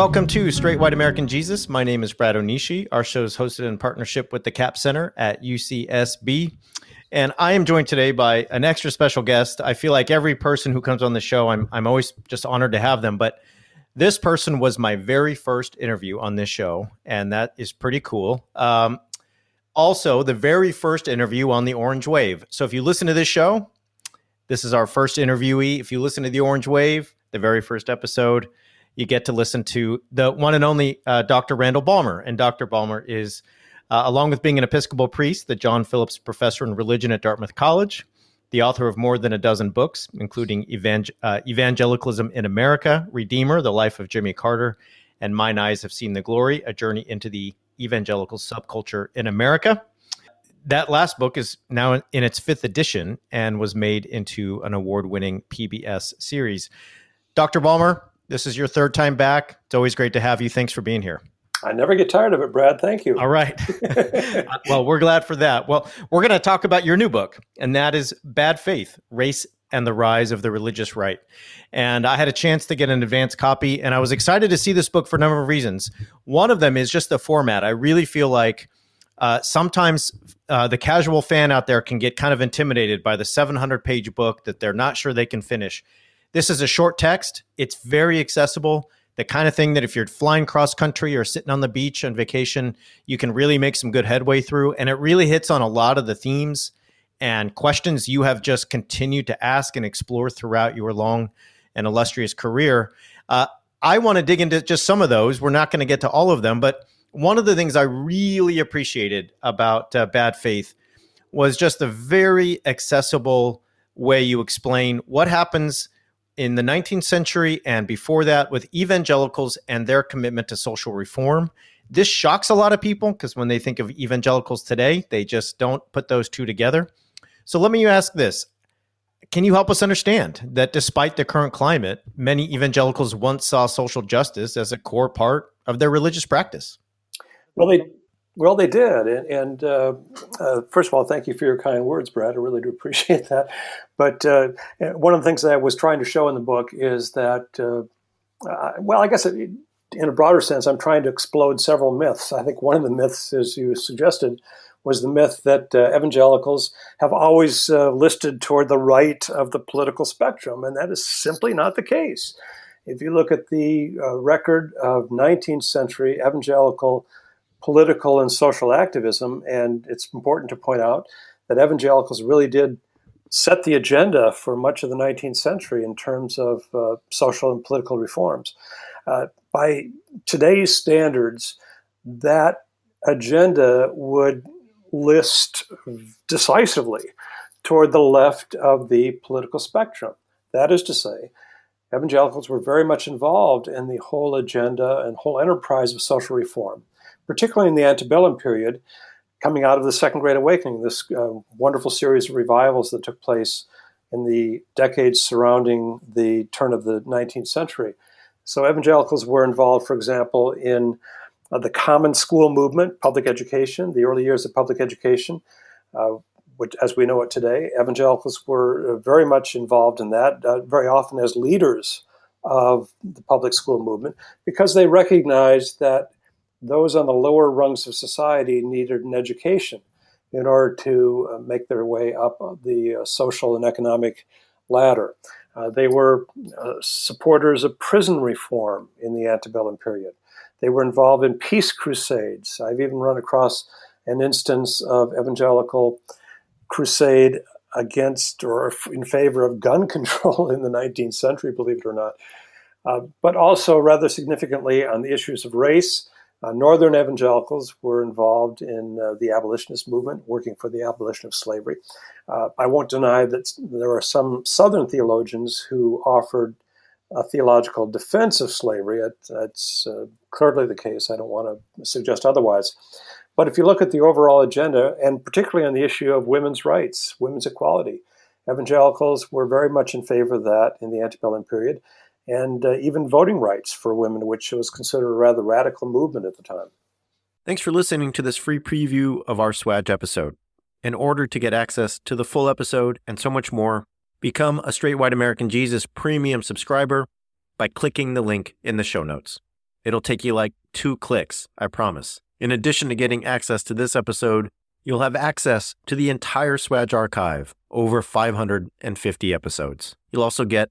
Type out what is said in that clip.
Welcome to Straight White American Jesus. My name is Brad Onishi. Our show is hosted in partnership with the Capps Center at UCSB. And I am joined today by an extra special guest. I feel like every person who comes on the show, I'm, I'm always just honored to have them. But this person was my very first interview on this show, and that is pretty cool. Um, also, the very first interview on the Orange Wave. So if you listen to this show, this is our first interviewee. If you listen to the Orange Wave, the very first episode, you get to listen to the one and only uh, Dr. Randall Balmer. And Dr. Balmer is, uh, along with being an Episcopal priest, the John Phillips Professor in Religion at Dartmouth College, the author of more than a dozen books, including Evangel- uh, Evangelicalism in America, Redeemer, The Life of Jimmy Carter, and Mine Eyes Have Seen the Glory, A Journey into the Evangelical Subculture in America. That last book is now in its fifth edition and was made into an award winning PBS series. Dr. Balmer, this is your third time back. It's always great to have you. Thanks for being here. I never get tired of it, Brad. Thank you. All right. well, we're glad for that. Well, we're going to talk about your new book, and that is Bad Faith Race and the Rise of the Religious Right. And I had a chance to get an advance copy, and I was excited to see this book for a number of reasons. One of them is just the format. I really feel like uh, sometimes uh, the casual fan out there can get kind of intimidated by the 700 page book that they're not sure they can finish. This is a short text. It's very accessible. The kind of thing that if you're flying cross country or sitting on the beach on vacation, you can really make some good headway through. And it really hits on a lot of the themes and questions you have just continued to ask and explore throughout your long and illustrious career. Uh, I want to dig into just some of those. We're not going to get to all of them, but one of the things I really appreciated about uh, Bad Faith was just a very accessible way you explain what happens in the 19th century and before that with evangelicals and their commitment to social reform. This shocks a lot of people because when they think of evangelicals today, they just don't put those two together. So let me ask this Can you help us understand that despite the current climate, many evangelicals once saw social justice as a core part of their religious practice? Well, they well, they did, and, and uh, uh, first of all, thank you for your kind words, Brad. I really do appreciate that. But uh, one of the things that I was trying to show in the book is that, uh, well, I guess it, in a broader sense, I'm trying to explode several myths. I think one of the myths, as you suggested, was the myth that uh, evangelicals have always uh, listed toward the right of the political spectrum, and that is simply not the case. If you look at the record of 19th century evangelical political and social activism. And it's important to point out that evangelicals really did set the agenda for much of the 19th century in terms of uh, social and political reforms. Uh, by today's standards, that agenda would list decisively toward the left of the political spectrum. That is to say, evangelicals were very much involved in the whole agenda and whole enterprise of social reform particularly in the antebellum period, coming out of the Second Great Awakening, this uh, wonderful series of revivals that took place in the decades surrounding the turn of the 19th century. So, evangelicals were involved, for example, in uh, the common school movement, public education, the early years of public education, uh, which, as we know it today. Evangelicals were uh, very much involved in that, uh, very often as leaders of the public school movement, because they recognized that those on the lower rungs of society needed an education in order to uh, make their way up the uh, social and economic ladder. Uh, they were supporters of prison reform in the antebellum period. They were involved in peace crusades. I've even run across an instance of evangelical crusade against or in favor of gun control in the 19th century, believe it or not. Uh, but also, rather significantly, on the issues of race uh, Northern evangelicals were involved in uh, the abolitionist movement, working for the abolition of slavery. Uh, I won't deny that there are some Southern theologians who offered a theological defense of slavery. It, that's uh, clearly the case. I don't want to suggest otherwise. But if you look at the overall agenda, and particularly on the issue of women's rights, women's equality, evangelicals were very much in favor of that in the antebellum period, and uh, even voting rights for women, which was considered a rather radical movement at the time. Thanks for listening to this free preview of our SWAJ episode. In order to get access to the full episode and so much more, become a Straight White American Jesus premium subscriber by clicking the link in the show notes. It'll take you like two clicks, I promise. In addition to getting access to this episode, you'll have access to the entire SWAJ archive, over 550 episodes. You'll also get